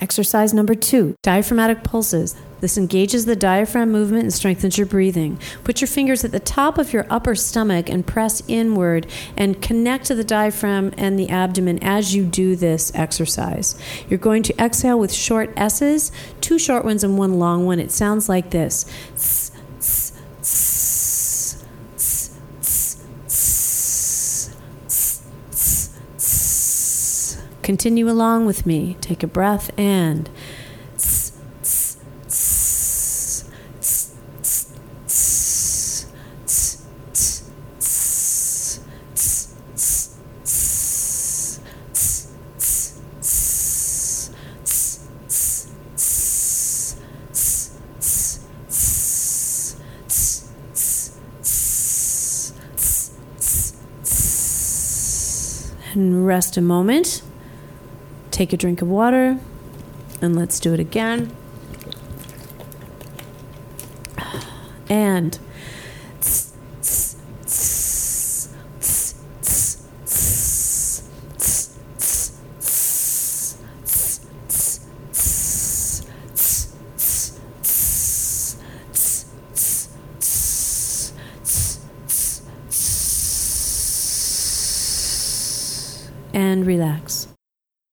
Exercise number two diaphragmatic pulses. This engages the diaphragm movement and strengthens your breathing. Put your fingers at the top of your upper stomach and press inward and connect to the diaphragm and the abdomen as you do this exercise. You're going to exhale with short S's, two short ones and one long one. It sounds like this. Continue along with me. Take a breath and. And rest a moment. Take a drink of water and let's do it again. And and relax.